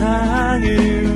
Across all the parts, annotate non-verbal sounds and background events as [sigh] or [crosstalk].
세상을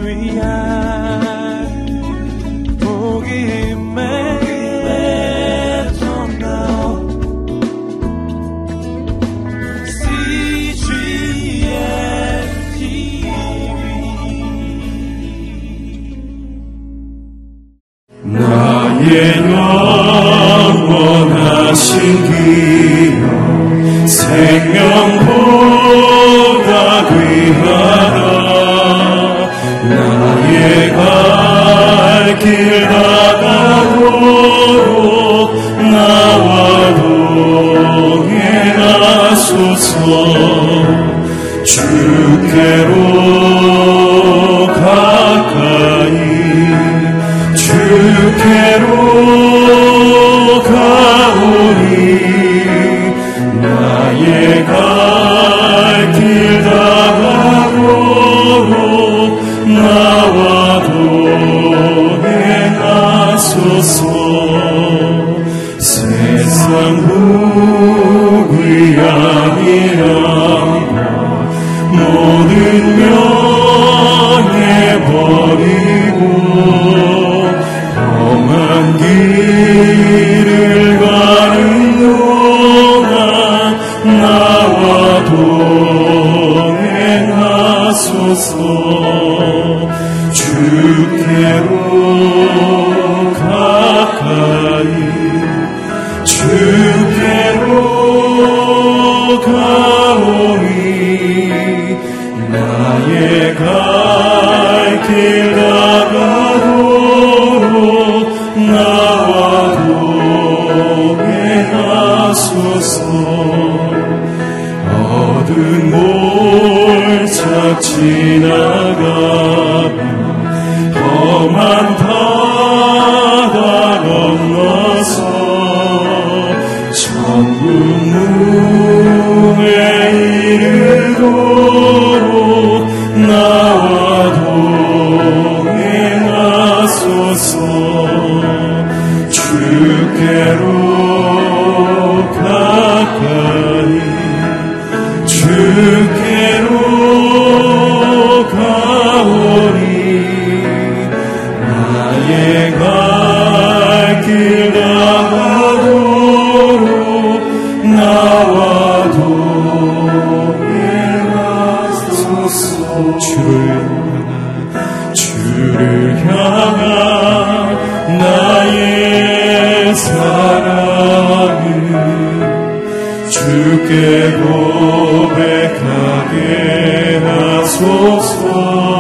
우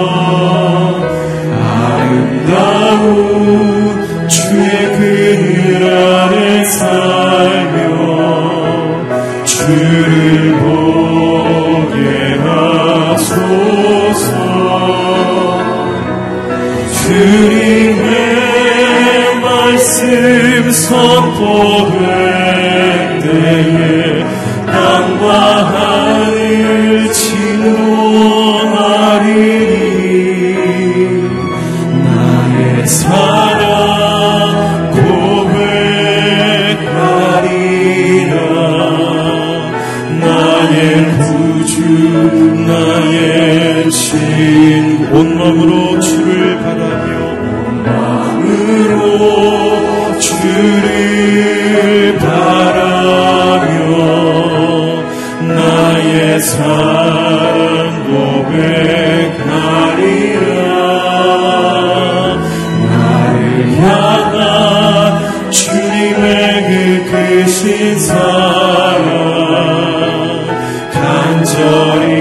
리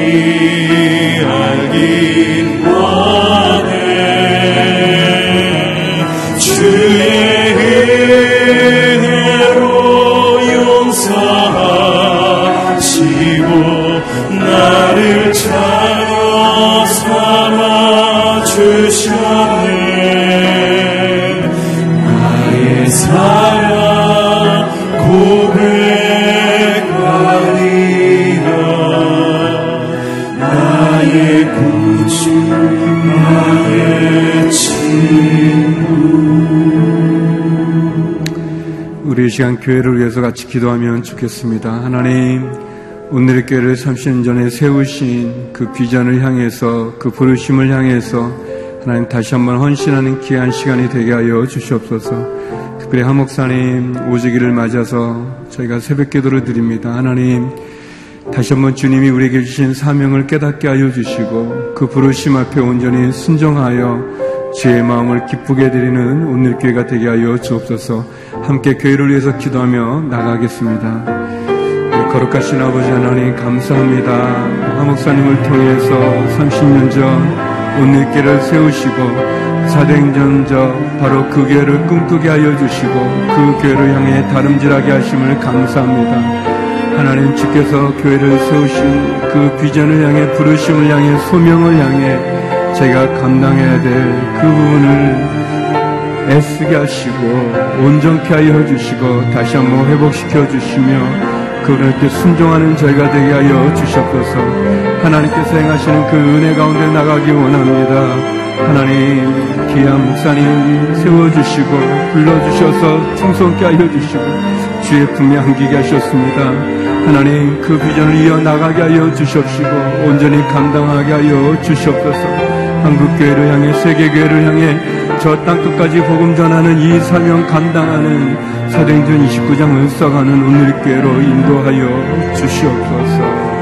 시간 교회를 위해서 같이 기도하면 좋겠습니다. 하나님, 오늘의 교회를 30년 전에 세우신 그 비전을 향해서 그 부르심을 향해서 하나님 다시 한번 헌신하는 귀한 시간이 되게 하여 주시옵소서. 특별히 하목사님 오지기를 맞아서 저희가 새벽 기도를 드립니다. 하나님 다시 한번 주님이 우리에게 주신 사명을 깨닫게 하여 주시고 그 부르심 앞에 온전히 순종하여 주의 마음을 기쁘게 드리는 오늘 교회가 되게 하여 주옵소서. 함께 교회를 위해서 기도하며 나가겠습니다. 거룩하신 아버지 하나님 감사합니다. 하목사님을 통해서 30년 전 온누리교를 세우시고 사대행전저 바로 그 교회를 꿈꾸게 하여 주시고 그 교회를 향해 다름질하게 하심을 감사합니다. 하나님 주께서 교회를 세우신 그 비전을 향해 부르심을 향해 소명을 향해 제가 감당해야 될 그 부분을 애쓰게 하시고 온전케 하여 주시고 다시 한번 회복시켜 주시며 그분께 순종하는 저희가 되게 하여 주셨소서 하나님께서 행하시는 그 은혜 가운데 나가기 원합니다. 하나님 귀한 목사님 세워주시고 불러주셔서 충성케 하여 주시고 주의 품에 안기게 하셨습니다. 하나님 그 비전을 이어나가게 하여 주십시고 온전히 감당하게 하여 주시옵소서 한국교회를 향해 세계교회를 향해 저 땅 끝까지 복음 전하는 이 사명 감당하는 사도행전 29장을 써가는 오늘 교회로 인도하여 주시옵소서.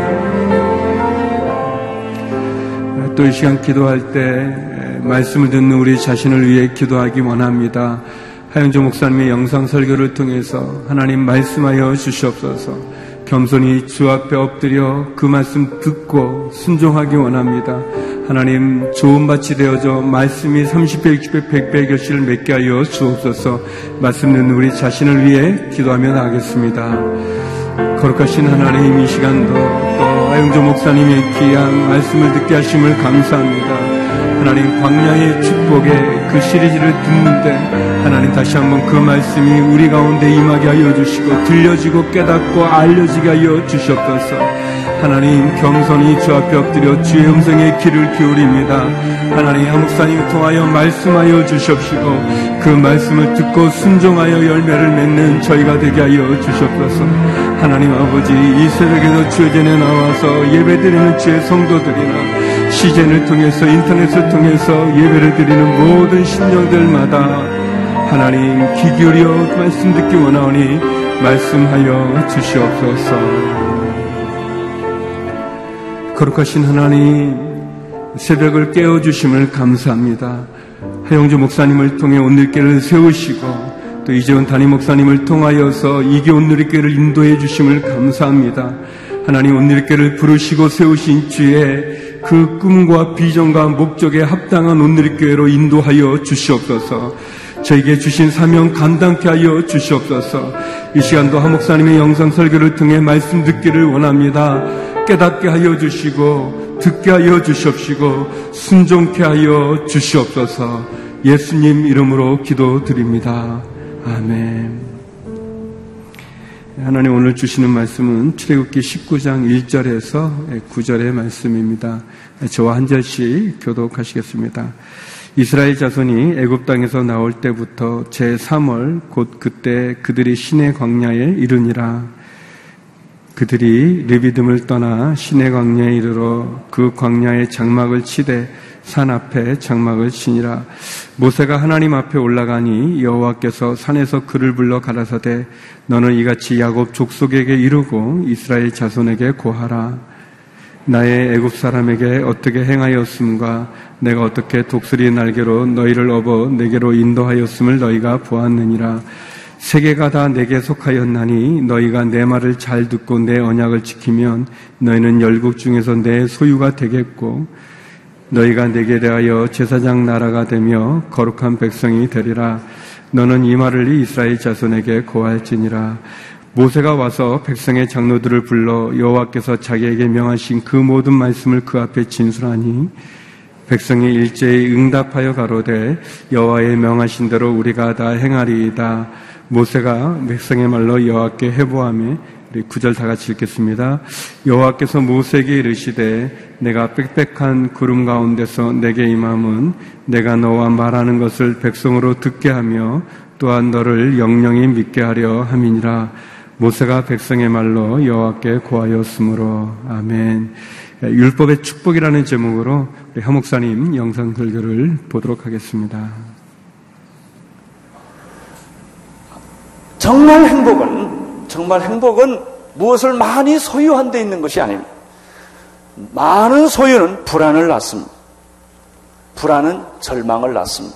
또 이 시간 기도할 때 말씀을 듣는 우리 자신을 위해 기도하기 원합니다. 하영조 목사님의 영상 설교를 통해서 하나님 말씀하여 주시옵소서. 겸손히 주 앞에 엎드려 그 말씀 듣고 순종하기 원합니다. 하나님 좋은 밭이 되어져 말씀이 30배, 60배, 100배 결실을 맺게 하여 주옵소서 말씀 듣는 우리 자신을 위해 기도하며 나가겠습니다. 거룩하신 하나님 이 시간도 또 하영조 목사님의 귀한 말씀을 듣게 하심을 감사합니다. 하나님 광야의 축복의 그 시리즈를 듣는데 하나님 다시 한번 그 말씀이 우리 가운데 임하게 하여 주시고 들려지고 깨닫고 알려지게 하여 주셨소서 하나님 겸손히 주 앞에 엎드려 주의 음성에 귀를 기울입니다. 하나님 한목사님 통하여 말씀하여 주십시고 그 말씀을 듣고 순종하여 열매를 맺는 저희가 되게 하여 주셨소서 하나님 아버지 이 새벽에도 주의 전에 나와서 예배드리는 주의 성도들이나 시즌을 통해서 인터넷을 통해서 예배를 드리는 모든 신령들마다 하나님 귀 기울여 말씀 듣기 원하오니 말씀하여 주시옵소서. 거룩하신 하나님, 새벽을 깨워주심을 감사합니다. 하영주 목사님을 통해 온누리교를 세우시고 또 이재원 담임 목사님을 통하여서 이게 온누리교를 인도해 주심을 감사합니다. 하나님 온누리교를 부르시고 세우신 주의 그 꿈과 비전과 목적에 합당한 온누리교회로 인도하여 주시옵소서. 저에게 주신 사명 감당케 하여 주시옵소서. 이 시간도 하 목사님의 영상 설교를 통해 말씀 듣기를 원합니다. 깨닫게 하여 주시고 듣게 하여 주시옵시고 순종케 하여 주시옵소서 예수님 이름으로 기도드립니다. 아멘. 하나님 오늘 주시는 말씀은 출애굽기 19장 1절에서 9절의 말씀입니다. 저와 한 절씩 교독하시겠습니다. 이스라엘 자손이 애굽 땅에서 나올 때부터 제 3월 곧 그때 그들이 신의 광야에 이르니라 그들이 르비듬을 떠나 시내 광야에 이르러 그 광야의 장막을 치되 산 앞에 장막을 치니라. 모세가 하나님 앞에 올라가니 여호와께서 산에서 그를 불러 가라사대 너는 이같이 야곱 족속에게 이르고 이스라엘 자손에게 고하라. 나의 애굽 사람에게 어떻게 행하였음과 내가 어떻게 독수리 날개로 너희를 업어 내게로 인도하였음을 너희가 보았느니라. 세계가 다 내게 속하였나니 너희가 내 말을 잘 듣고 내 언약을 지키면 너희는 열국 중에서 내 소유가 되겠고 너희가 내게 대하여 제사장 나라가 되며 거룩한 백성이 되리라. 너는 이 말을 이스라엘 자손에게 고할지니라. 모세가 와서 백성의 장로들을 불러 여호와께서 자기에게 명하신 그 모든 말씀을 그 앞에 진술하니 백성이 일제히 응답하여 가로되 여호와의 명하신 대로 우리가 다 행하리이다. 모세가 백성의 말로 여호와께 해보함에 우리 구절 다 같이 읽겠습니다. 여호와께서 모세에게 이르시되 내가 빽빽한 구름 가운데서 내게 임함은 내가 너와 말하는 것을 백성으로 듣게 하며 또한 너를 영영히 믿게 하려 함이니라. 모세가 백성의 말로 여호와께 고하였으므로 아멘. 율법의 축복이라는 제목으로 우리 하목사님 영상 설교를 보도록 하겠습니다. 정말 행복은 정말 행복은 무엇을 많이 소유한 데 있는 것이 아닙니다. 많은 소유는 불안을 낳습니다. 불안은 절망을 낳습니다.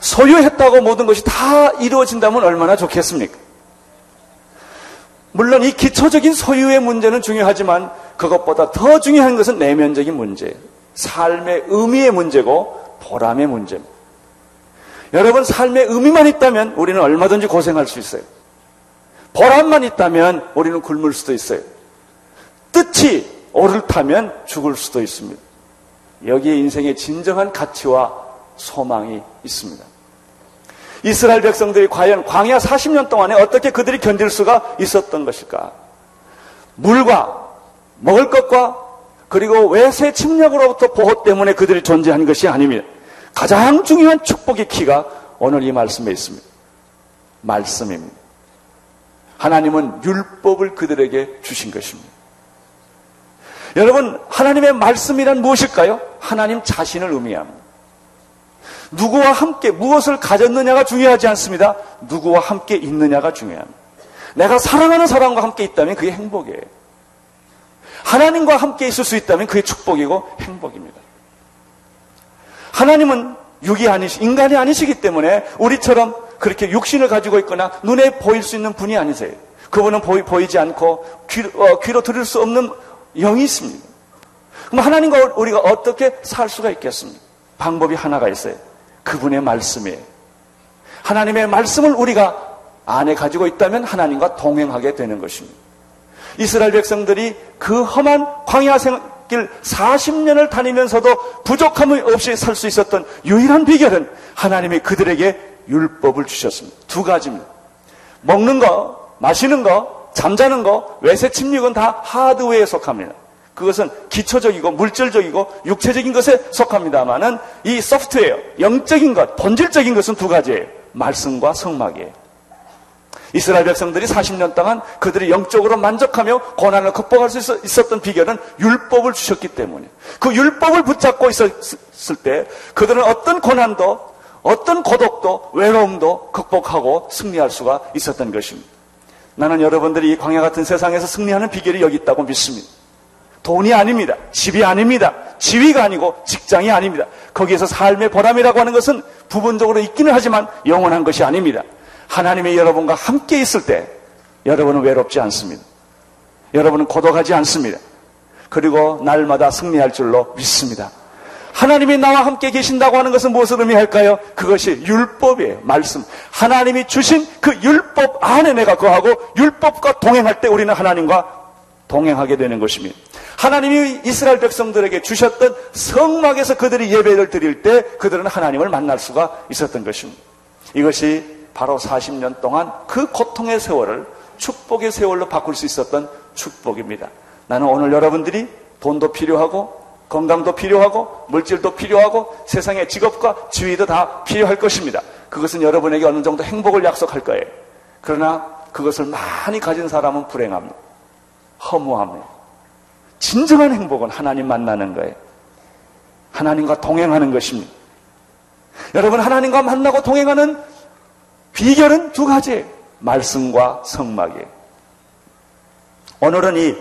소유했다고 모든 것이 다 이루어진다면 얼마나 좋겠습니까? 물론 이 기초적인 소유의 문제는 중요하지만 그것보다 더 중요한 것은 내면적인 문제, 삶의 의미의 문제고 보람의 문제입니다. 여러분 삶의 의미만 있다면 우리는 얼마든지 고생할 수 있어요. 보람만 있다면 우리는 굶을 수도 있어요. 뜻이 오를타면 죽을 수도 있습니다. 여기에 인생의 진정한 가치와 소망이 있습니다. 이스라엘 백성들이 과연 광야 40년 동안에 어떻게 그들이 견딜 수가 있었던 것일까? 물과 먹을 것과 그리고 외세 침략으로부터 보호 때문에 그들이 존재한 것이 아닙니다. 가장 중요한 축복의 키가 오늘 이 말씀에 있습니다. 말씀입니다. 하나님은 율법을 그들에게 주신 것입니다. 여러분, 하나님의 말씀이란 무엇일까요? 하나님 자신을 의미합니다. 누구와 함께 무엇을 가졌느냐가 중요하지 않습니다. 누구와 함께 있느냐가 중요합니다. 내가 사랑하는 사람과 함께 있다면 그게 행복이에요. 하나님과 함께 있을 수 있다면 그게 축복이고 행복입니다. 하나님은 육이 아니시, 인간이 아니시기 때문에 우리처럼 그렇게 육신을 가지고 있거나 눈에 보일 수 있는 분이 아니세요. 그분은 보이, 지 않고 귀, 어, 귀로 들을 수 없는 영이 있습니다. 그럼 하나님과 우리가 어떻게 살 수가 있겠습니까? 방법이 하나가 있어요. 그분의 말씀이에요. 하나님의 말씀을 우리가 안에 가지고 있다면 하나님과 동행하게 되는 것입니다. 이스라엘 백성들이 그 험한 광야 생길 40년을 다니면서도 부족함이 없이 살 수 있었던 유일한 비결은 하나님이 그들에게 율법을 주셨습니다. 두 가지입니다. 먹는 거, 마시는 거, 잠자는 거, 외세 침묵은 다 하드웨어에 속합니다. 그것은 기초적이고 물질적이고 육체적인 것에 속합니다만은 이 소프트웨어, 영적인 것, 본질적인 것은 두 가지예요. 말씀과 성막이에요. 이스라엘 백성들이 40년 동안 그들이 영적으로 만족하며 고난을 극복할 수 있었던 비결은 율법을 주셨기 때문에 그 율법을 붙잡고 있었을 때 그들은 어떤 고난도 어떤 고독도 외로움도 극복하고 승리할 수가 있었던 것입니다. 나는 여러분들이 이 광야 같은 세상에서 승리하는 비결이 여기 있다고 믿습니다. 돈이 아닙니다. 집이 아닙니다. 지위가 아니고 직장이 아닙니다. 거기에서 삶의 보람이라고 하는 것은 부분적으로 있기는 하지만 영원한 것이 아닙니다. 하나님의 여러분과 함께 있을 때 여러분은 외롭지 않습니다. 여러분은 고독하지 않습니다. 그리고 날마다 승리할 줄로 믿습니다. 하나님이 나와 함께 계신다고 하는 것은 무엇을 의미할까요? 그것이 율법이에요. 말씀. 하나님이 주신 그 율법 안에 내가 거하고 율법과 동행할 때 우리는 하나님과 동행하게 되는 것입니다. 하나님이 이스라엘 백성들에게 주셨던 성막에서 그들이 예배를 드릴 때 그들은 하나님을 만날 수가 있었던 것입니다. 이것이 바로 40년 동안 그 고통의 세월을 축복의 세월로 바꿀 수 있었던 축복입니다. 나는 오늘 여러분들이 돈도 필요하고 건강도 필요하고 물질도 필요하고 세상의 직업과 지위도 다 필요할 것입니다. 그것은 여러분에게 어느 정도 행복을 약속할 거예요. 그러나 그것을 많이 가진 사람은 불행합니다. 허무합니다. 진정한 행복은 하나님 만나는 거예요. 하나님과 동행하는 것입니다. 여러분, 하나님과 만나고 동행하는 비결은 두 가지예요. 말씀과 성막이에요. 오늘은 이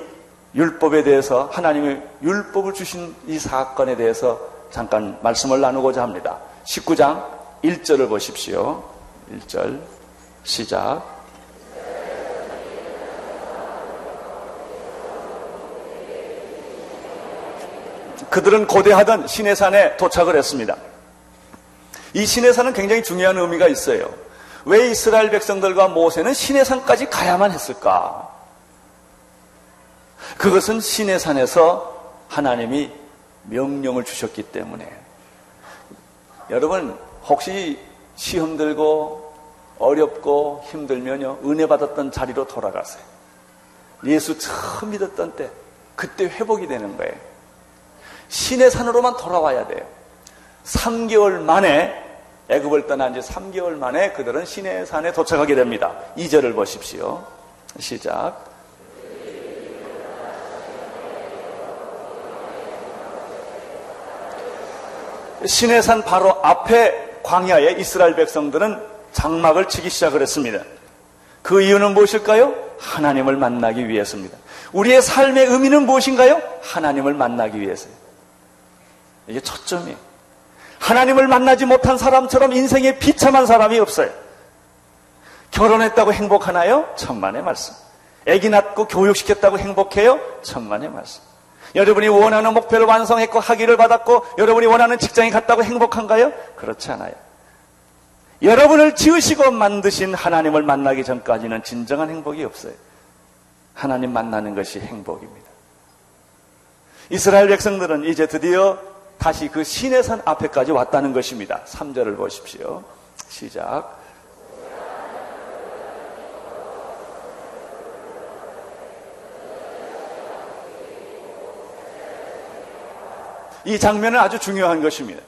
율법에 대해서 하나님의 율법을 주신 이 사건에 대해서 잠깐 말씀을 나누고자 합니다. 19장 1절을 보십시오. 1절 시작. 그들은 고대하던 시내산에 도착을 했습니다. 이 시내산은 굉장히 중요한 의미가 있어요. 왜 이스라엘 백성들과 모세는 시내산까지 가야만 했을까? 그것은 시내산에서 하나님이 명령을 주셨기 때문에. 여러분, 혹시 시험 들고 어렵고 힘들면요, 은혜 받았던 자리로 돌아가세요. 예수 처음 믿었던 때, 그때 회복이 되는 거예요. 신의 산으로만 돌아와야 돼요. 3개월 만에 애굽을 떠난 지 3개월 만에 그들은 시내 산에 도착하게 됩니다. 2절을 보십시오. 시작. 시내산 바로 앞에 광야에 이스라엘 백성들은 장막을 치기 시작을 했습니다. 그 이유는 무엇일까요? 하나님을 만나기 위해서입니다. 우리의 삶의 의미는 무엇인가요? 하나님을 만나기 위해서요. 이게 초점이에요. 하나님을 만나지 못한 사람처럼 인생에 비참한 사람이 없어요. 결혼했다고 행복하나요? 천만의 말씀. 아기 낳고 교육시켰다고 행복해요? 천만의 말씀. 여러분이 원하는 목표를 완성했고 학위를 받았고 여러분이 원하는 직장에 갔다고 행복한가요? 그렇지 않아요. 여러분을 지으시고 만드신 하나님을 만나기 전까지는 진정한 행복이 없어요. 하나님 만나는 것이 행복입니다. 이스라엘 백성들은 이제 드디어 다시 그 시내산 앞에까지 왔다는 것입니다. 3절을 보십시오. 시작. 이 장면은 아주 중요한 것입니다.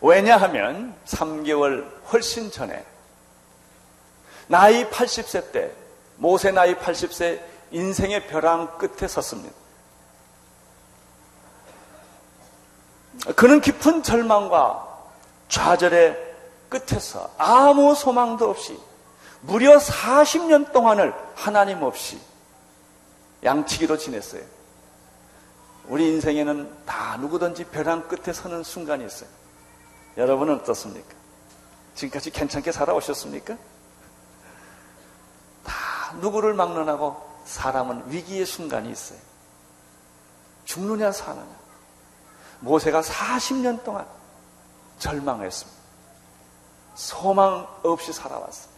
왜냐하면 3개월 훨씬 전에 나이 80세 때 모세 나이 80세 인생의 벼랑 끝에 섰습니다. 그는 깊은 절망과 좌절의 끝에서 아무 소망도 없이 무려 40년 동안을 하나님 없이 양치기로 지냈어요. 우리 인생에는 다 누구든지 벼랑 끝에 서는 순간이 있어요. 여러분은 어떻습니까? 지금까지 괜찮게 살아오셨습니까? 다 누구를 막론하고 사람은 위기의 순간이 있어요. 죽느냐 사느냐. 모세가 40년 동안 절망했습니다. 소망 없이 살아왔어요.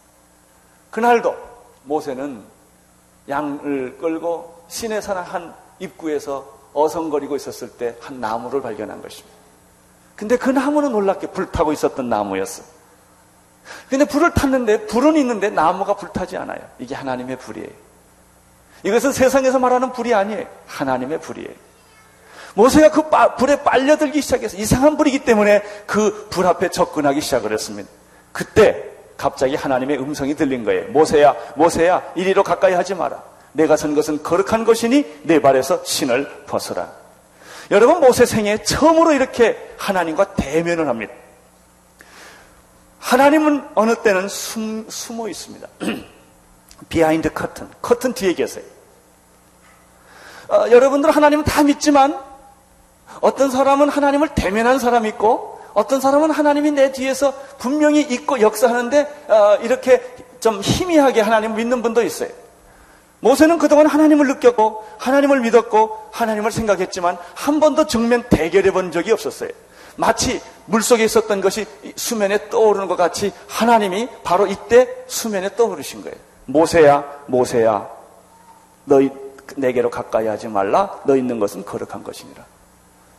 그날도 모세는 양을 끌고 시내산 한 입구에서 어성거리고 있었을 때 한 나무를 발견한 것입니다. 근데 그 나무는 놀랍게 불타고 있었던 나무였어요. 근데 불을 탔는데 불은 있는데 나무가 불타지 않아요. 이게 하나님의 불이에요. 이것은 세상에서 말하는 불이 아니에요. 하나님의 불이에요. 모세가 그 불에 빨려들기 시작해서 이상한 불이기 때문에 그 불 앞에 접근하기 시작을 했습니다. 그때 갑자기 하나님의 음성이 들린 거예요. 모세야, 모세야, 이리로 가까이 하지 마라. 내가 선 것은 거룩한 것이니 내 발에서 신을 벗어라. 여러분 모세 생에 처음으로 이렇게 하나님과 대면을 합니다. 하나님은 어느 때는 숨, 숨어 있습니다. behind curtain, 커튼 뒤에 계세요. 어, 여러분들 하나님은 다 믿지만 어떤 사람은 하나님을 대면한 사람이 있고 어떤 사람은 하나님이 내 뒤에서 분명히 있고 역사하는데 어, 이렇게 좀 희미하게 하나님을 믿는 분도 있어요. 모세는 그동안 하나님을 느꼈고 하나님을 믿었고 하나님을 생각했지만 한 번도 정면 대결해 본 적이 없었어요. 마치 물속에 있었던 것이 수면에 떠오르는 것 같이 하나님이 바로 이때 수면에 떠오르신 거예요. 모세야, 모세야, 너희 내게로 가까이 하지 말라. 너 있는 것은 거룩한 것이니라.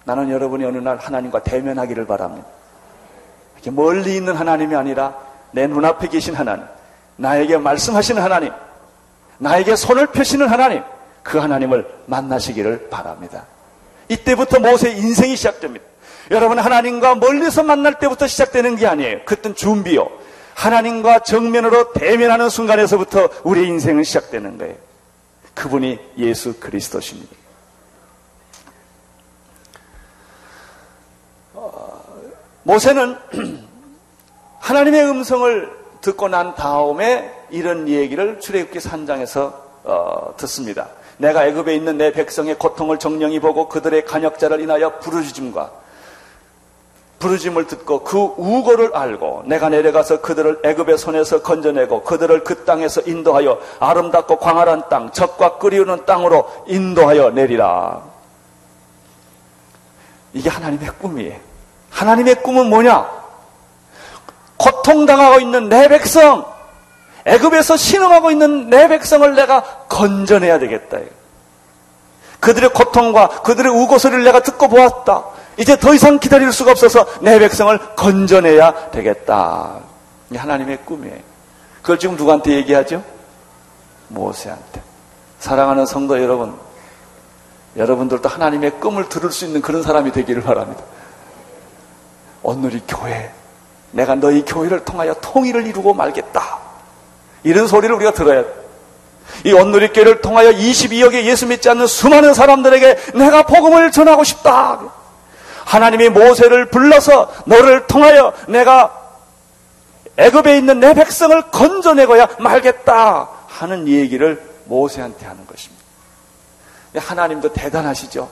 나는 여러분이 어느 날 하나님과 대면하기를 바랍니다. 이렇게 멀리 있는 하나님이 아니라 내 눈앞에 계신 하나님, 나에게 말씀하시는 하나님, 나에게 손을 펴시는 하나님, 그 하나님을 만나시기를 바랍니다. 이때부터 모세의 인생이 시작됩니다. 여러분 하나님과 멀리서 만날 때부터 시작되는 게 아니에요. 그땐 준비요. 하나님과 정면으로 대면하는 순간에서부터 우리의 인생은 시작되는 거예요. 그분이 예수 그리스도십니다. 어, 모세는 [clears throat] 하나님의 음성을 듣고 난 다음에 이런 얘기를 출애굽기 3장에서 어, 듣습니다. 내가 애굽에 있는 내 백성의 고통을 정령히 보고 그들의 간역자를 인하여 부르짖음과 부르짐을 듣고 그 우고를 알고 내가 내려가서 그들을 애굽의 손에서 건져내고 그들을 그 땅에서 인도하여 아름답고 광활한 땅 적과 끓이우는 땅으로 인도하여 내리라. 이게 하나님의 꿈이에요. 하나님의 꿈은 뭐냐? 고통당하고 있는 내 백성, 애굽에서 신음하고 있는 내 백성을 내가 건져내야 되겠다. 그들의 고통과 그들의 우고 소리를 내가 듣고 보았다. 이제 더 이상 기다릴 수가 없어서 내 백성을 건져내야 되겠다. 이 하나님의 꿈이에요. 그걸 지금 누구한테 얘기하죠? 모세한테. 사랑하는 성도 여러분, 여러분들도 하나님의 꿈을 들을 수 있는 그런 사람이 되기를 바랍니다. 오늘 이 교회, 내가 너희 교회를 통하여 통일을 이루고 말겠다. 이런 소리를 우리가 들어야 돼. 이 온누리교회를 통하여 22억의 예수 믿지 않는 수많은 사람들에게 내가 복음을 전하고 싶다. 하나님이 모세를 불러서 너를 통하여 내가 애굽에 있는 내 백성을 건져내고야 말겠다 하는 얘기를 모세한테 하는 것입니다. 하나님도 대단하시죠.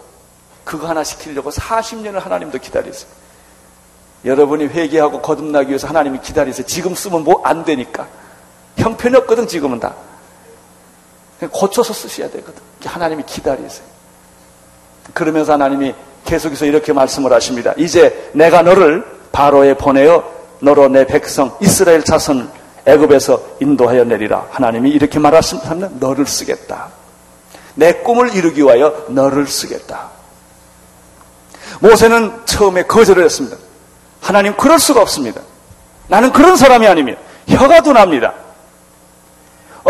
그거 하나 시키려고 40년을 하나님도 기다리세요. 여러분이 회개하고 거듭나기 위해서 하나님이 기다리세요. 지금 쓰면 뭐 안 되니까. 형편이 없거든, 지금은 다. 고쳐서 쓰셔야 되거든. 하나님이 기다리세요. 그러면서 하나님이 계속해서 이렇게 말씀을 하십니다. 이제 내가 너를 바로에 보내어 너로 내 백성 이스라엘 자손 애굽에서 인도하여 내리라. 하나님이 이렇게 말하시면 너를 쓰겠다. 내 꿈을 이루기 위하여 너를 쓰겠다. 모세는 처음에 거절을 했습니다. 하나님 그럴 수가 없습니다. 나는 그런 사람이 아니며 혀가 둔합니다.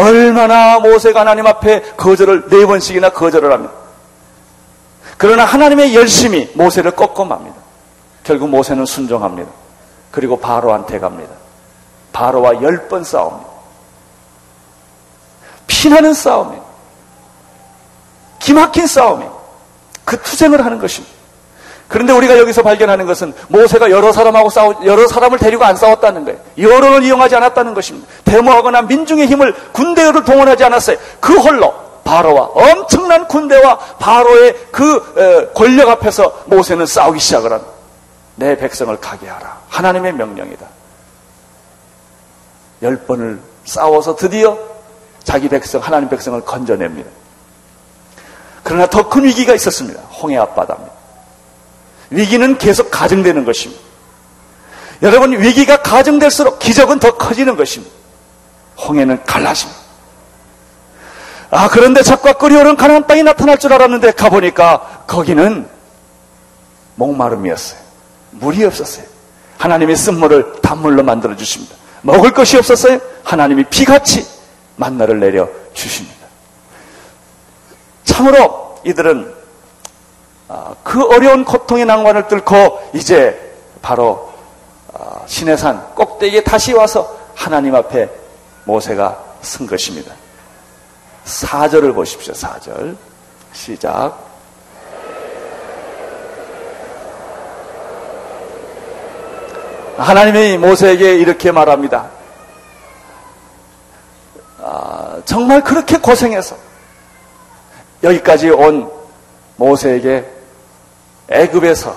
얼마나 모세가 하나님 앞에 거절을 네 번씩이나 거절을 합니다. 그러나 하나님의 열심히 모세를 꺾고 맙니다. 결국 모세는 순종합니다. 그리고 바로한테 갑니다. 바로와 열 번 싸웁니다. 피나는 싸움이에요. 기막힌 싸움이에요. 그 투쟁을 하는 것입니다. 그런데 우리가 여기서 발견하는 것은 모세가 여러 사람하고 싸우, 여러 사람을 데리고 안 싸웠다는 거예요. 여론을 이용하지 않았다는 것입니다. 데모하거나 민중의 힘을 군대를 동원하지 않았어요. 그 홀로 바로와 엄청난 군대와 바로의 그 권력 앞에서 모세는 싸우기 시작을 합니다. 내 백성을 가게 하라. 하나님의 명령이다. 열 번을 싸워서 드디어 자기 백성, 하나님 백성을 건져냅니다. 그러나 더 큰 위기가 있었습니다. 홍해 앞바다입니다. 위기는 계속 가정되는 것입니다. 여러분, 위기가 가정될수록 기적은 더 커지는 것입니다. 홍해는 갈라집니다. 아, 그런데 적과 끓여오른 가나안 땅이 나타날 줄 알았는데 가보니까 거기는 목마름이었어요. 물이 없었어요. 하나님의 쓴물을 단물로 만들어 주십니다. 먹을 것이 없었어요. 하나님이 비같이 만나를 내려 주십니다. 참으로 이들은 아, 그 어려운 고통의 난관을 뚫고 이제 바로 아, 신해산 꼭대기에 다시 와서 하나님 앞에 모세가 쓴 것입니다. 4절을 보십시오. 4절. 시작. 하나님이 모세에게 이렇게 말합니다. 아, 정말 그렇게 고생해서 여기까지 온 모세에게 애굽에서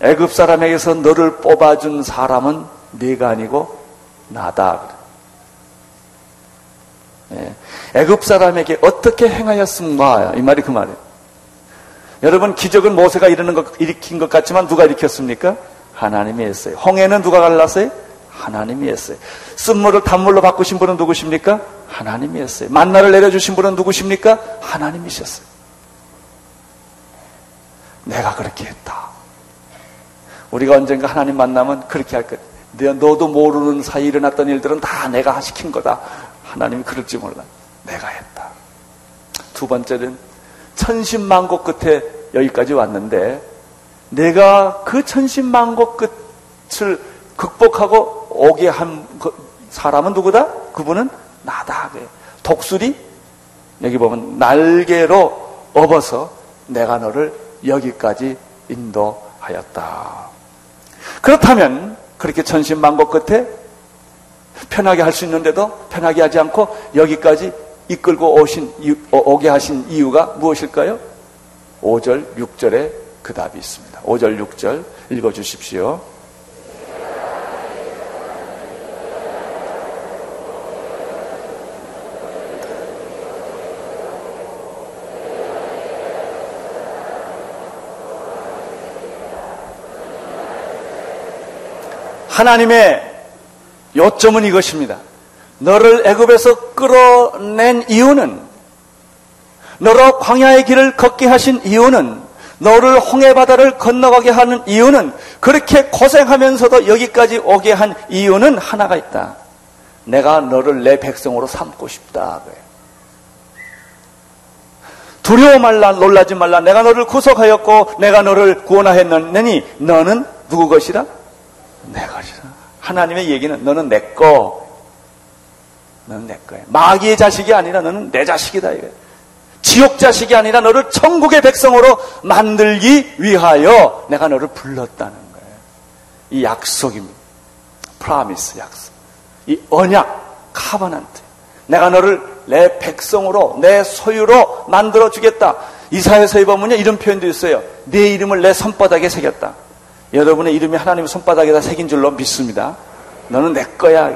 애굽 사람에게서 너를 뽑아준 사람은 네가 아니고 나다. 예. 애굽 사람에게 어떻게 행하였습니까? 이 말이 그 말이에요. 여러분 기적은 모세가 일으는 것, 일으킨 것 같지만 누가 일으켰습니까? 하나님이 했어요. 홍해는 누가 갈랐어요? 하나님이 했어요. 쓴물을 단물로 바꾸신 분은 누구십니까? 하나님이 했어요. 만나를 내려주신 분은 누구십니까? 하나님이셨어요. 내가 그렇게 했다. 우리가 언젠가 하나님 만나면 그렇게 할 거야. 너도 모르는 사이 일어났던 일들은 다 내가 시킨 거다. 하나님이 그럴지 몰라. 내가 했다. 두 번째는 천신만고 끝에 여기까지 왔는데 내가 그 천신만고 끝을 극복하고 오게 한그 사람은 누구다? 그분은 나다. 독수리 여기 보면 날개로 업어서 내가 너를 여기까지 인도하였다. 그렇다면 그렇게 천신만고 끝에 편하게 할 수 있는데도 편하게 하지 않고 여기까지 이끌고 오신 어, 오게 하신 이유가 무엇일까요? 5절, 6절에 그 답이 있습니다. 5절, 6절 읽어 주십시오. 하나님의 요점은 이것입니다. 너를 애굽에서 끌어낸 이유는 너로 광야의 길을 걷게 하신 이유는 너를 홍해 바다를 건너가게 하는 이유는 그렇게 고생하면서도 여기까지 오게 한 이유는 하나가 있다. 내가 너를 내 백성으로 삼고 싶다. 두려워 말라 놀라지 말라 내가 너를 구속하였고 내가 너를 구원하였느니 너는 누구 것이라? 내 것이라. 하나님의 얘기는 너는 내 거. 너는 내 거야. 마귀의 자식이 아니라 너는 내 자식이다. 이거야. 지옥 자식이 아니라 너를 천국의 백성으로 만들기 위하여 내가 너를 불렀다는 거예요. 이 약속입니다. 프라미스 약속. 이 언약, 카바난트. 내가 너를 내 백성으로, 내 소유로 만들어 주겠다. 이사야서에 보면요, 이런 표현도 있어요. 내 이름을 내 손바닥에 새겼다. 여러분의 이름이 하나님의 손바닥에다 새긴 줄로 믿습니다. 너는 내 거야.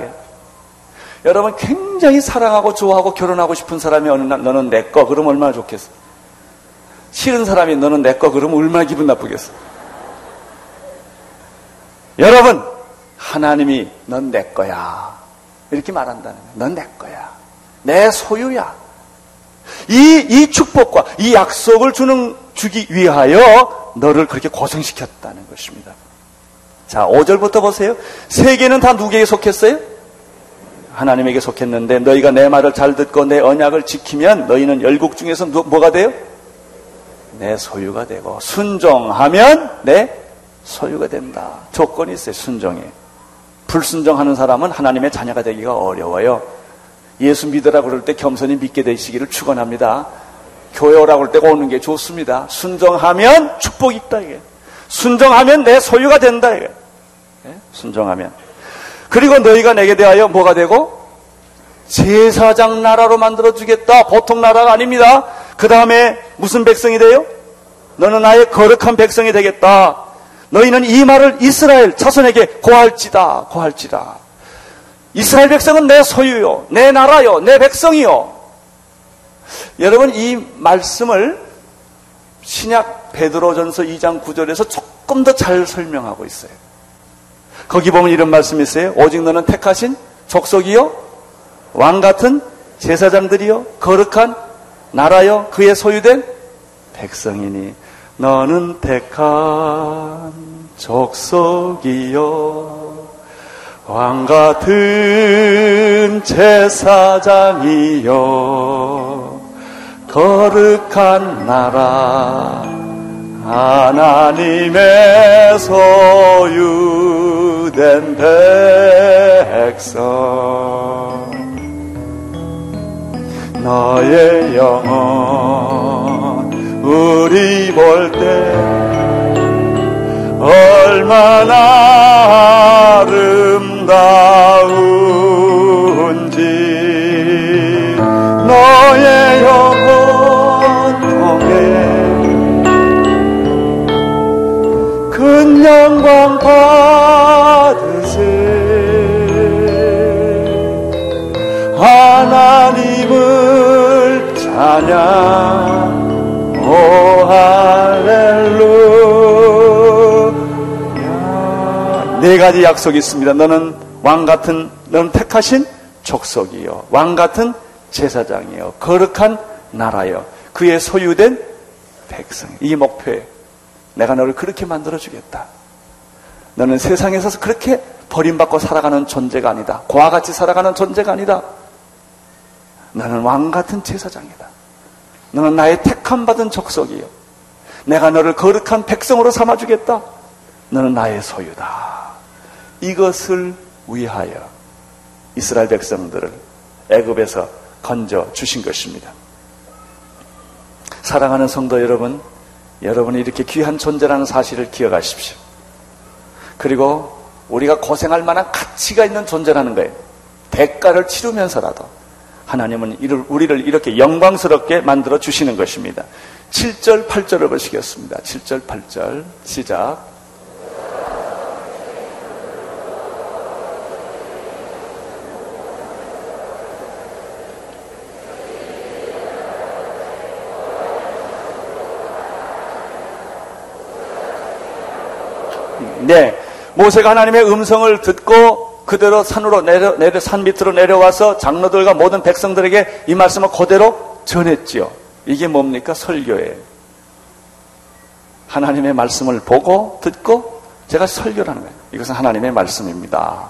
여러분 굉장히 사랑하고 좋아하고 결혼하고 싶은 사람이 어느 날 너는 내 거 그러면 얼마나 좋겠어. 싫은 사람이 너는 내 거 그러면 얼마나 기분 나쁘겠어. 여러분 하나님이 넌 내 거야. 이렇게 말한다는 거야. 넌 내 거야. 내 소유야. 이, 이 축복과 이 약속을 주는, 주기 위하여 너를 그렇게 고생시켰다는 것입니다. 자, 5절부터 보세요. 세계는 다 누구에게 속했어요? 하나님에게 속했는데 너희가 내 말을 잘 듣고 내 언약을 지키면 너희는 열국 중에서 뭐가 돼요? 내 소유가 되고 순종하면 내 소유가 된다. 조건이 있어요. 순종에. 불순종하는 사람은 하나님의 자녀가 되기가 어려워요. 예수 믿으라 그럴 때 겸손히 믿게 되시기를 축원합니다. 교회 오라고 할때 오는 게 좋습니다. 순종하면 축복이 있다 이게. 순종하면 내 소유가 된다 이게. 네? 순종하면. 그리고 너희가 내게 대하여 뭐가 되고 제사장 나라로 만들어 주겠다. 보통 나라가 아닙니다. 그 다음에 무슨 백성이 돼요? 너는 나의 거룩한 백성이 되겠다. 너희는 이 말을 이스라엘 자손에게 고할지다. 고할지다. 이스라엘 백성은 내 소유요. 내 나라요. 내 백성이요. 여러분 이 말씀을 신약 베드로전서 2장 9절에서 조금 더 잘 설명하고 있어요. 거기 보면 이런 말씀이 있어요. 오직 너는 택하신 족속이요. 왕 같은 제사장들이요. 거룩한 나라요. 그의 소유된 백성이니 너는 택한 족속이요. 왕 같은 제사장이요. 거룩한 나라 하나님의 소유된 백성. 너의 영혼 우리 볼 때 얼마나 아름다운 큰 영광 받으세 하나님을 찬양 오 할렐루야. 네 가지 약속이 있습니다. 너는 왕 같은 너는 택하신 족속이요. 왕 같은 제사장이요. 거룩한 나라요. 그의 소유된 백성. 이 목표에 내가 너를 그렇게 만들어주겠다. 너는 세상에서 그렇게 버림받고 살아가는 존재가 아니다. 고와 같이 살아가는 존재가 아니다. 너는 왕 같은 제사장이다. 너는 나의 택함 받은 족속이요. 내가 너를 거룩한 백성으로 삼아주겠다. 너는 나의 소유다. 이것을 위하여 이스라엘 백성들을 애굽에서 건져 주신 것입니다. 사랑하는 성도 여러분, 여러분이 이렇게 귀한 존재라는 사실을 기억하십시오. 그리고 우리가 고생할 만한 가치가 있는 존재라는 거예요. 대가를 치르면서라도 하나님은 우리를 이렇게 영광스럽게 만들어 주시는 것입니다. 7절, 8절을 보시겠습니다. 7절, 8절 시작. 네. 모세가 하나님의 음성을 듣고 그대로 산으로 내려, 내려, 산 밑으로 내려와서 장로들과 모든 백성들에게 이 말씀을 그대로 전했지요. 이게 뭡니까? 설교예요. 하나님의 말씀을 보고 듣고 제가 설교라는 거예요. 이것은 하나님의 말씀입니다.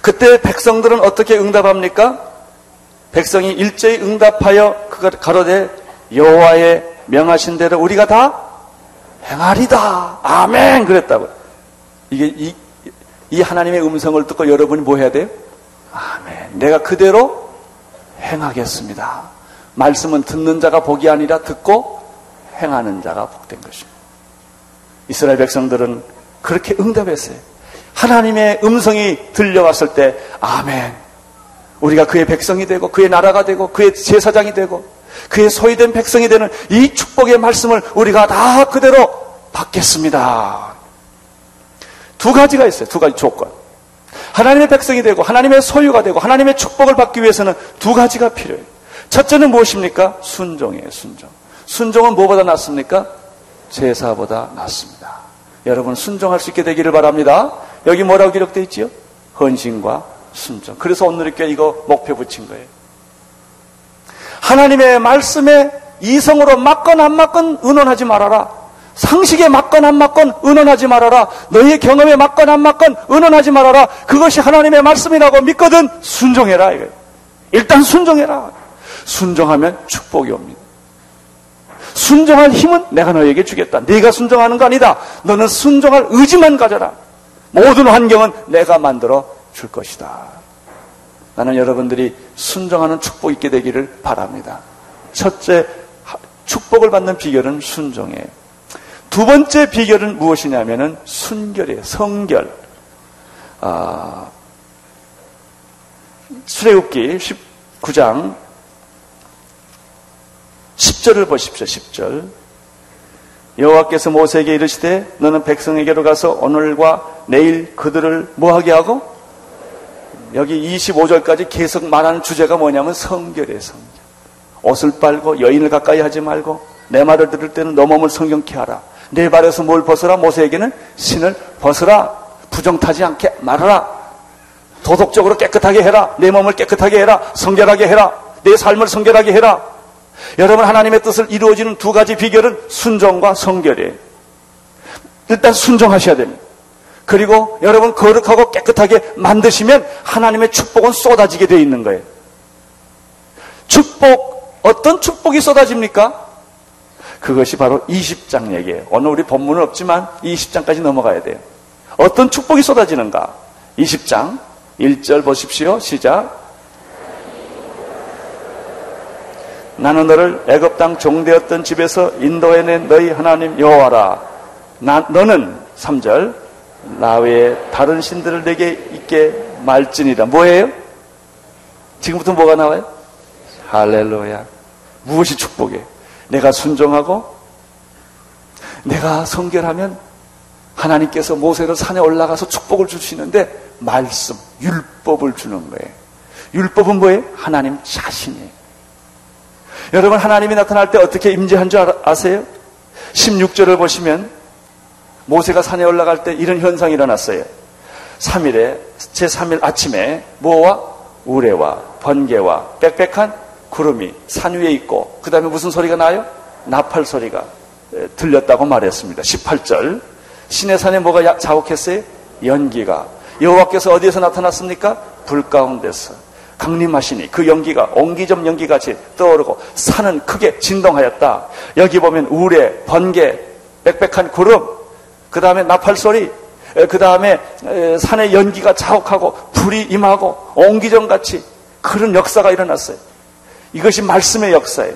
그때 백성들은 어떻게 응답합니까? 백성이 일제히 응답하여 그가 가로되 여호와의 명하신 대로 우리가 다 행하리다. 아멘. 그랬다고. 이게 이, 이 하나님의 음성을 듣고 여러분이 뭐 해야 돼요? 아멘. 내가 그대로 행하겠습니다. 말씀은 듣는 자가 복이 아니라 듣고 행하는 자가 복된 것입니다. 이스라엘 백성들은 그렇게 응답했어요. 하나님의 음성이 들려왔을 때, 아멘. 우리가 그의 백성이 되고, 그의 나라가 되고, 그의 제사장이 되고, 그의 소유된 백성이 되는 이 축복의 말씀을 우리가 다 그대로 받겠습니다. 두 가지가 있어요. 두 가지 조건. 하나님의 백성이 되고, 하나님의 소유가 되고, 하나님의 축복을 받기 위해서는 두 가지가 필요해요. 첫째는 무엇입니까? 순종이에요, 순종. 순종은 무엇보다 낫습니까? 제사보다 낫습니다. 여러분 순종할 수 있게 되기를 바랍니다. 여기 뭐라고 기록되어 있지요? 헌신과 순종. 그래서 오늘 이렇게 이거 목표 붙인 거예요. 하나님의 말씀에 이성으로 맞건 안 맞건 의논하지 말아라. 상식에 맞건 안 맞건 의논하지 말아라. 너희의 경험에 맞건 안 맞건 의논하지 말아라. 그것이 하나님의 말씀이라고 믿거든 순종해라. 이거예요. 일단 순종해라. 순종하면 축복이 옵니다. 순종할 힘은 내가 너에게 주겠다. 네가 순종하는 거 아니다. 너는 순종할 의지만 가져라. 모든 환경은 내가 만들어 줄 것이다. 나는 여러분들이 순종하는 축복 있게 되기를 바랍니다. 첫째, 축복을 받는 비결은 순종이에요. 두 번째 비결은 무엇이냐면은 순결이에요. 성결. 아, 수레굽기 19장 10절을 보십시오. 10절. 여호와께서 모세에게 이르시되 너는 백성에게로 가서 오늘과 내일 그들을 뭐하게 하고 여기 25절까지 계속 말하는 주제가 뭐냐면 성결이에요. 성결. 옷을 빨고 여인을 가까이 하지 말고 내 말을 들을 때는 너 몸을 성경케 하라. 내 발에서 뭘 벗어라? 모세에게는 신을 벗어라. 부정타지 않게 말하라. 도덕적으로 깨끗하게 해라. 내 몸을 깨끗하게 해라. 성결하게 해라. 내 삶을 성결하게 해라. 여러분 하나님의 뜻을 이루어지는 두 가지 비결은 순종과 성결이에요. 일단 순종하셔야 됩니다. 그리고 여러분 거룩하고 깨끗하게 만드시면 하나님의 축복은 쏟아지게 되어 있는 거예요. 축복 어떤 축복이 쏟아집니까? 그것이 바로 20장 얘기예요. 오늘 우리 본문은 없지만 20장까지 넘어가야 돼요. 어떤 축복이 쏟아지는가? 20장 1절 보십시오. 시작. 나는 너를 애굽 땅 종되었던 집에서 인도해낸 너희 하나님 여호와라. 나, 너는 3절 나 외에 다른 신들을 내게 있게 말지니라. 뭐예요? 지금부터 뭐가 나와요? 할렐루야. 무엇이 축복이에요? 내가 순종하고 내가 성결하면 하나님께서 모세를 산에 올라가서 축복을 주시는데 말씀, 율법을 주는 거예요. 율법은 뭐예요? 하나님 자신이에요. 여러분 하나님이 나타날 때 어떻게 임재한 줄 아세요? 16절을 보시면 모세가 산에 올라갈 때 이런 현상이 일어났어요. 3일에 제3일 아침에 모와 우레와 번개와 빽빽한 구름이 산 위에 있고 그 다음에 무슨 소리가 나요? 나팔 소리가 들렸다고 말했습니다. 18절 신의 산에 뭐가 자욱했어요? 연기가 여호와께서 어디에서 나타났습니까? 불 가운데서 강림하시니 그 연기가 옹기점 연기같이 떠오르고 산은 크게 진동하였다. 여기 보면 우레, 번개, 빽빽한 구름, 그 다음에 나팔 소리, 그 다음에 산의 연기가 자욱하고 불이 임하고 옹기점같이 그런 역사가 일어났어요. 이것이 말씀의 역사예요.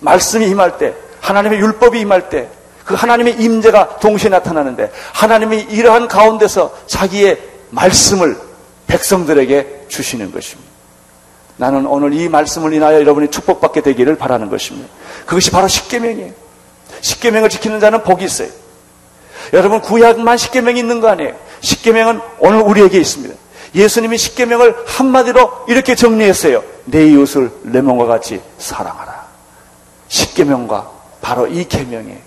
말씀이 임할 때, 하나님의 율법이 임할 때, 그 하나님의 임재가 동시에 나타나는데 하나님이 이러한 가운데서 자기의 말씀을 백성들에게 주시는 것입니다. 나는 오늘 이 말씀을 인하여 여러분이 축복받게 되기를 바라는 것입니다. 그것이 바로 십계명이에요. 십계명을 지키는 자는 복이 있어요. 여러분 구약만 십계명이 있는 거 아니에요. 십계명은 오늘 우리에게 있습니다. 예수님이 십계명을 한마디로 이렇게 정리했어요. 내 이웃을 내 몸과 같이 사랑하라. 십계명과 바로 이 계명에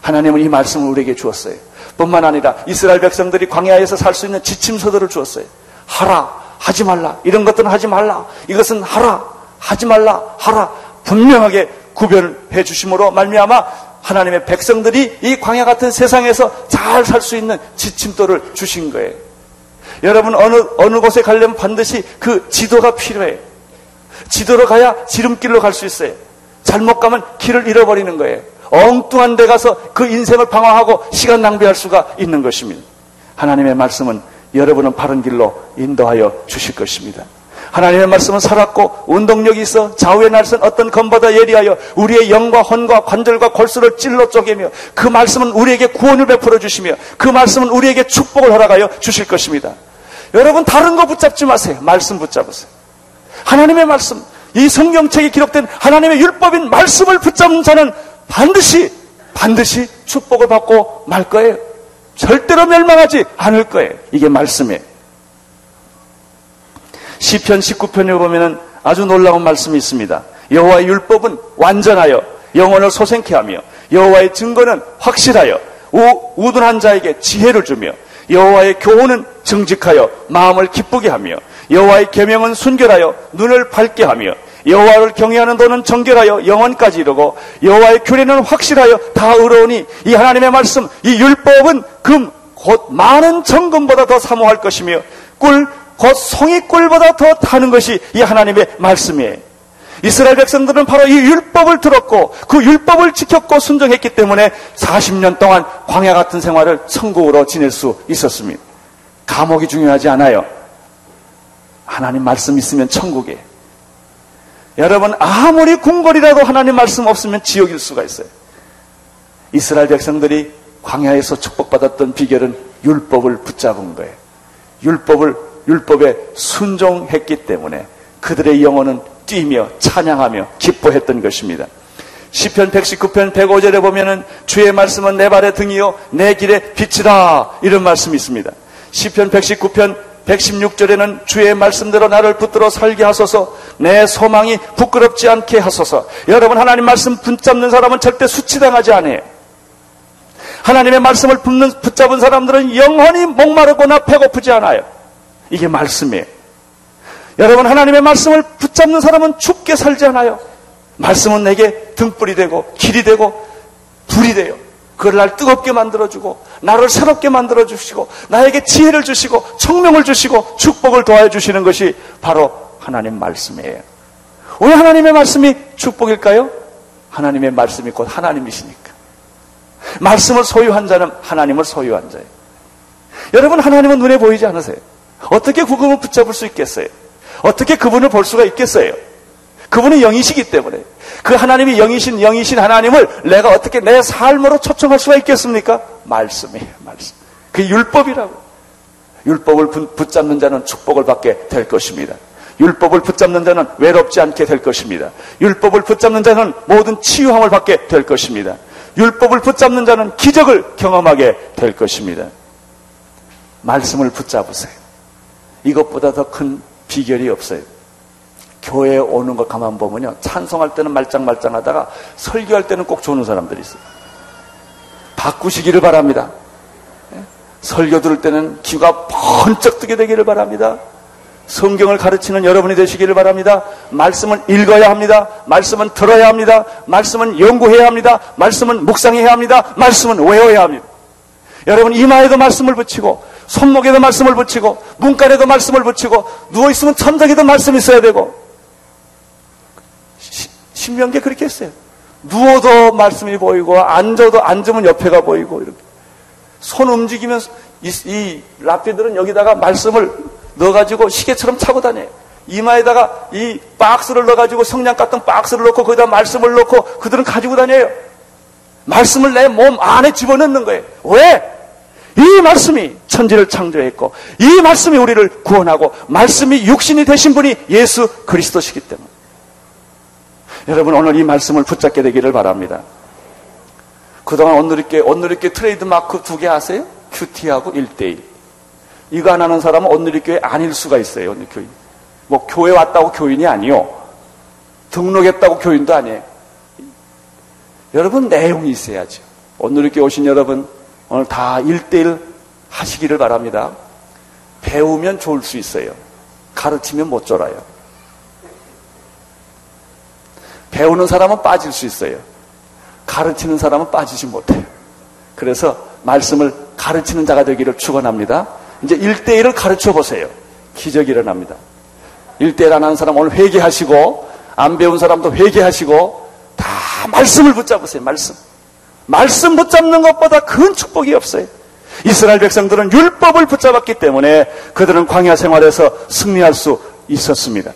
하나님은 이 말씀을 우리에게 주었어요. 뿐만 아니라 이스라엘 백성들이 광야에서 살 수 있는 지침서들을 주었어요. 하라, 하지 말라. 이런 것들은 하지 말라. 이것은 하라. 하지 말라. 하라. 분명하게 구별해 주심으로 말미암아 하나님의 백성들이 이 광야 같은 세상에서 잘 살 수 있는 지침도를 주신 거예요. 여러분 어느 어느 곳에 가려면 반드시 그 지도가 필요해요. 지도로 가야 지름길로 갈 수 있어요. 잘못 가면 길을 잃어버리는 거예요. 엉뚱한 데 가서 그 인생을 방황하고 시간 낭비할 수가 있는 것입니다. 하나님의 말씀은 여러분은 바른 길로 인도하여 주실 것입니다. 하나님의 말씀은 살았고 운동력이 있어 좌우의 날선 어떤 검보다 예리하여 우리의 영과 혼과 관절과 골수를 찔러 쪼개며 그 말씀은 우리에게 구원을 베풀어 주시며 그 말씀은 우리에게 축복을 허락하여 주실 것입니다. 여러분 다른 거 붙잡지 마세요. 말씀 붙잡으세요. 하나님의 말씀, 이 성경책에 기록된 하나님의 율법인 말씀을 붙잡는 자는 반드시 반드시 축복을 받고 말 거예요. 절대로 멸망하지 않을 거예요. 이게 말씀이에요. 시편 19편에 보면은 아주 놀라운 말씀이 있습니다. 여호와의 율법은 완전하여 영혼을 소생케 하며 여호와의 증거는 확실하여 우, 둔한 자에게 지혜를 주며 여호와의 교훈은 정직하여 마음을 기쁘게 하며 여호와의 계명은 순결하여 눈을 밝게 하며 여호와를 경외하는 도는 정결하여 영원까지 이르고 여호와의 규례는 확실하여 다 의로우니 이 하나님의 말씀 이 율법은 금 곧 많은 정금보다 더 사모할 것이며 꿀 곧 송이꿀보다 더 타는 것이 이 하나님의 말씀이에요. 이스라엘 백성들은 바로 이 율법을 들었고 그 율법을 지켰고 순종했기 때문에 40년 동안 광야 같은 생활을 천국으로 지낼 수 있었습니다. 감옥이 중요하지 않아요. 하나님 말씀 있으면 천국에 여러분 아무리 궁궐이라도 하나님 말씀 없으면 지옥일 수가 있어요. 이스라엘 백성들이 광야에서 축복받았던 비결은 율법을 붙잡은 거예요. 율법을 율법에 순종했기 때문에 그들의 영혼은 뛰며 찬양하며 기뻐했던 것입니다. 시편 119편 105절에 보면은 주의 말씀은 내 발의 등이요 내 길의 빛이다 이런 말씀이 있습니다. 시편 119편 116절에는 주의 말씀대로 나를 붙들어 살게 하소서 내 소망이 부끄럽지 않게 하소서 여러분 하나님 말씀 붙잡는 사람은 절대 수치당하지 않아요 하나님의 말씀을 붙는, 붙잡은 사람들은 영원히 목마르거나 배고프지 않아요 이게 말씀이에요 여러분 하나님의 말씀을 붙잡는 사람은 죽게 살지 않아요 말씀은 내게 등불이 되고 길이 되고 불이 돼요 그걸 날 뜨겁게 만들어주고 나를 새롭게 만들어주시고 나에게 지혜를 주시고 청명을 주시고 축복을 도와주시는 해 것이 바로 하나님 말씀이에요. 왜 하나님의 말씀이 축복일까요? 하나님의 말씀이 곧 하나님이시니까. 말씀을 소유한 자는 하나님을 소유한 자예요. 여러분 하나님은 눈에 보이지 않으세요? 어떻게 그분을 붙잡을 수 있겠어요? 어떻게 그분을 볼 수가 있겠어요? 그분은 영이시기 때문에 그 하나님이 영이신 영이신 하나님을 내가 어떻게 내 삶으로 초청할 수가 있겠습니까? 말씀이에요, 말씀. 그 율법이라고. 율법을 붙잡는 자는 축복을 받게 될 것입니다. 율법을 붙잡는 자는 외롭지 않게 될 것입니다. 율법을 붙잡는 자는 모든 치유함을 받게 될 것입니다. 율법을 붙잡는 자는 기적을 경험하게 될 것입니다. 말씀을 붙잡으세요. 이것보다 더 큰 비결이 없어요. 교회에 오는 거 가만 보면요. 찬송할 때는 말짱말짱 하다가 설교할 때는 꼭 조는 사람들이 있어요. 바꾸시기를 바랍니다. 예? 설교 들을 때는 귀가 번쩍 뜨게 되기를 바랍니다. 성경을 가르치는 여러분이 되시기를 바랍니다. 말씀은 읽어야 합니다. 말씀은 들어야 합니다. 말씀은 연구해야 합니다. 말씀은 묵상해야 합니다. 말씀은 외워야 합니다. 여러분 이마에도 말씀을 붙이고 손목에도 말씀을 붙이고 문간에도 말씀을 붙이고 누워있으면 천장에도 말씀이 있어야 되고 신명기에 그렇게 했어요. 누워도 말씀이 보이고 앉아도 앉으면 옆에가 보이고 이렇게 손 움직이면 이, 이 랍비들은 여기다가 말씀을 넣어가지고 시계처럼 차고 다녀요. 이마에다가 이 박스를 넣어가지고 성냥 같은 박스를 넣고 거기다 말씀을 넣고 그들은 가지고 다녀요. 말씀을 내 몸 안에 집어넣는 거예요. 왜? 이 말씀이 천지를 창조했고 이 말씀이 우리를 구원하고 말씀이 육신이 되신 분이 예수 그리스도시기 때문에 여러분 오늘 이 말씀을 붙잡게 되기를 바랍니다. 그동안 오늘있게 오늘있게 트레이드 마크 두 개 아세요? 큐티하고 1대1. 이거 안 하는 사람은 오늘리교회 아닐 수가 있어요. 오늘 교인. 뭐 교회 왔다고 교인이 아니요. 등록했다고 교인도 아니에요. 여러분 내용이 있어야죠. 오늘리교회 오신 여러분 오늘 다 1대1 하시기를 바랍니다. 배우면 좋을 수 있어요. 가르치면 못 졸아요. 배우는 사람은 빠질 수 있어요. 가르치는 사람은 빠지지 못해요. 그래서 말씀을 가르치는 자가 되기를 축원합니다. 이제 1대1을 가르쳐 보세요. 기적이 일어납니다. 1대1 안 하는 사람 오늘 회개하시고 안 배운 사람도 회개하시고 다 말씀을 붙잡으세요. 말씀. 말씀 붙잡는 것보다 큰 축복이 없어요. 이스라엘 백성들은 율법을 붙잡았기 때문에 그들은 광야 생활에서 승리할 수 있었습니다.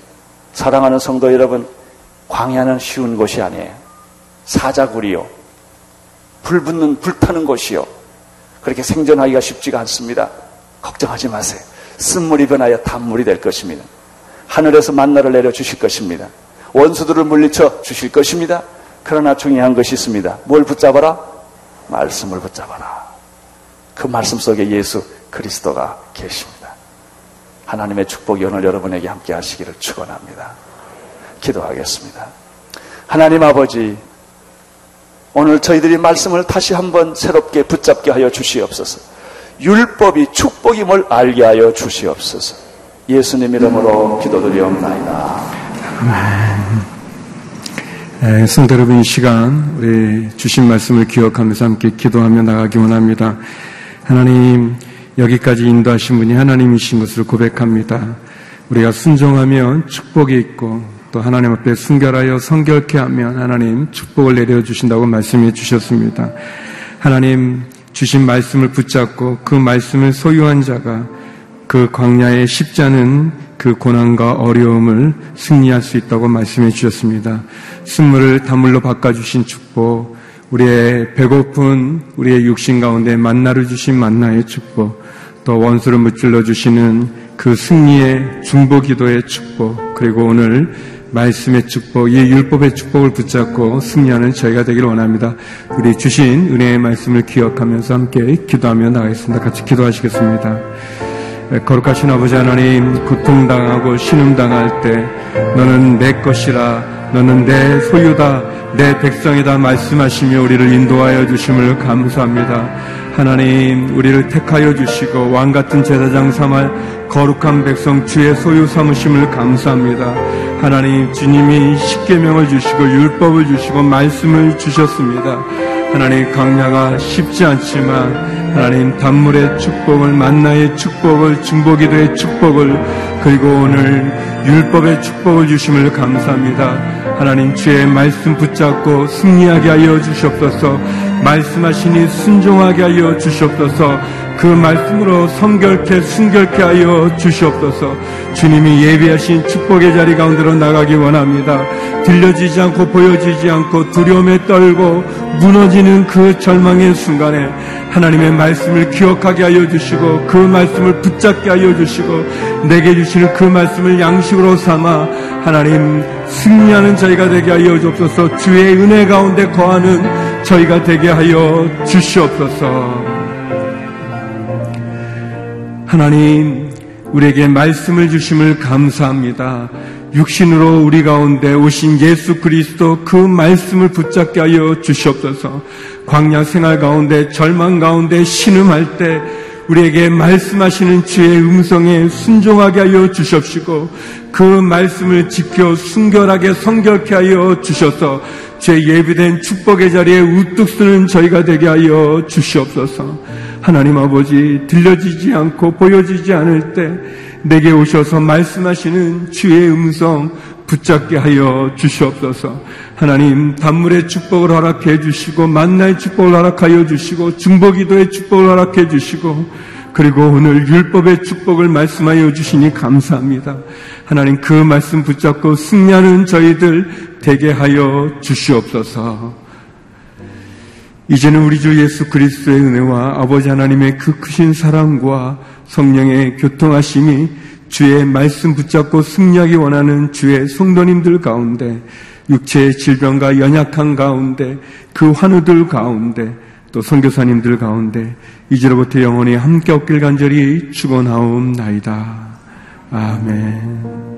사랑하는 성도 여러분, 광야는 쉬운 곳이 아니에요. 사자굴이요. 불 붙는, 불타는 곳이요. 그렇게 생존하기가 쉽지가 않습니다. 걱정하지 마세요. 쓴물이 변하여 단물이 될 것입니다. 하늘에서 만나를 내려 주실 것입니다. 원수들을 물리쳐 주실 것입니다. 그러나 중요한 것이 있습니다. 뭘 붙잡아라? 말씀을 붙잡아라. 그 말씀 속에 예수 그리스도가 계십니다. 하나님의 축복이 오늘 여러분에게 함께 하시기를 축원합니다. 기도하겠습니다. 하나님 아버지 오늘 저희들이 말씀을 다시 한번 새롭게 붙잡게 하여 주시옵소서. 율법이 축복임을 알게 하여 주시옵소서. 예수님 이름으로 기도드리옵나이다. 네, 성도 여러분 이 시간 우리 주신 말씀을 기억하면서 함께 기도하며 나가기 원합니다. 하나님 여기까지 인도하신 분이 하나님이신 것을 고백합니다. 우리가 순종하면 축복이 있고 또 하나님 앞에 순결하여 성결케 하면 하나님 축복을 내려 주신다고 말씀해 주셨습니다. 하나님 주신 말씀을 붙잡고 그 말씀을 소유한 자가 그 광야의 십자는 그 고난과 어려움을 승리할 수 있다고 말씀해 주셨습니다. 쓴물을 단물로 바꿔주신 축복, 우리의 배고픈 우리의 육신 가운데 만나를 주신 만나의 축복, 또 원수를 무찔러 주시는 그 승리의 중보 기도의 축복, 그리고 오늘 말씀의 축복, 이 율법의 축복을 붙잡고 승리하는 저희가 되기를 원합니다. 우리 주신 은혜의 말씀을 기억하면서 함께 기도하며 나가겠습니다. 같이 기도하시겠습니다. 거룩하신 아버지 하나님, 고통당하고 신음당할 때 너는 내 것이라, 너는 내 소유다, 내 백성이다 말씀하시며 우리를 인도하여 주심을 감사합니다. 하나님, 우리를 택하여 주시고 왕 같은 제사장 삼할 거룩한 백성 주의 소유 삼으심을 감사합니다. 하나님, 주님이 십계명을 주시고 율법을 주시고 말씀을 주셨습니다. 하나님 강야가 쉽지 않지만 하나님 단물의 축복을 만나의 축복을 중보기도의 축복을 그리고 오늘 율법의 축복을 주심을 감사합니다. 하나님 주의 말씀 붙잡고 승리하게 하여 주시옵소서 말씀하시니 순종하게 하여 주시옵소서 그 말씀으로 성결케 순결케 하여 주시옵소서. 주님이 예비하신 축복의 자리 가운데로 나가기 원합니다. 들려지지 않고 보여지지 않고 두려움에 떨고 무너지는 그 절망의 순간에 하나님의 말씀을 기억하게 하여 주시고 그 말씀을 붙잡게 하여 주시고 내게 주시는 그 말씀을 양식으로 삼아 하나님 승리하는 저희가 되게 하여 주옵소서. 주의 은혜 가운데 거하는 저희가 되게 하여 주시옵소서 하나님, 우리에게 말씀을 주심을 감사합니다. 육신으로 우리 가운데 오신 예수 그리스도 그 말씀을 붙잡게 하여 주시옵소서. 광야 생활 가운데 절망 가운데 신음할 때 우리에게 말씀하시는 주의 음성에 순종하게 하여 주십시고 그 말씀을 지켜 순결하게 성결케 하여 주셔서 제 예비된 축복의 자리에 우뚝 서는 저희가 되게 하여 주시옵소서. 하나님 아버지 들려지지 않고 보여지지 않을 때 내게 오셔서 말씀하시는 주의 음성 붙잡게 하여 주시옵소서. 하나님 단물의 축복을 허락해 주시고 만나의 축복을 허락하여 주시고 중보기도의 축복을 허락해 주시고 그리고 오늘 율법의 축복을 말씀하여 주시니 감사합니다. 하나님 그 말씀 붙잡고 승리하는 저희들 되게 하여 주시옵소서. 이제는 우리 주 예수 그리스도의 은혜와 아버지 하나님의 그 크신 사랑과 성령의 교통하심이 주의 말씀 붙잡고 승리하기 원하는 주의 성도님들 가운데 육체의 질병과 연약한 가운데 그 환우들 가운데 또 선교사님들 가운데 이제로부터 영원히 함께 없길 간절히 축원하옵나이다. 아멘.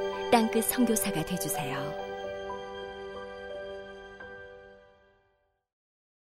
땅끝 성교사가 되주세요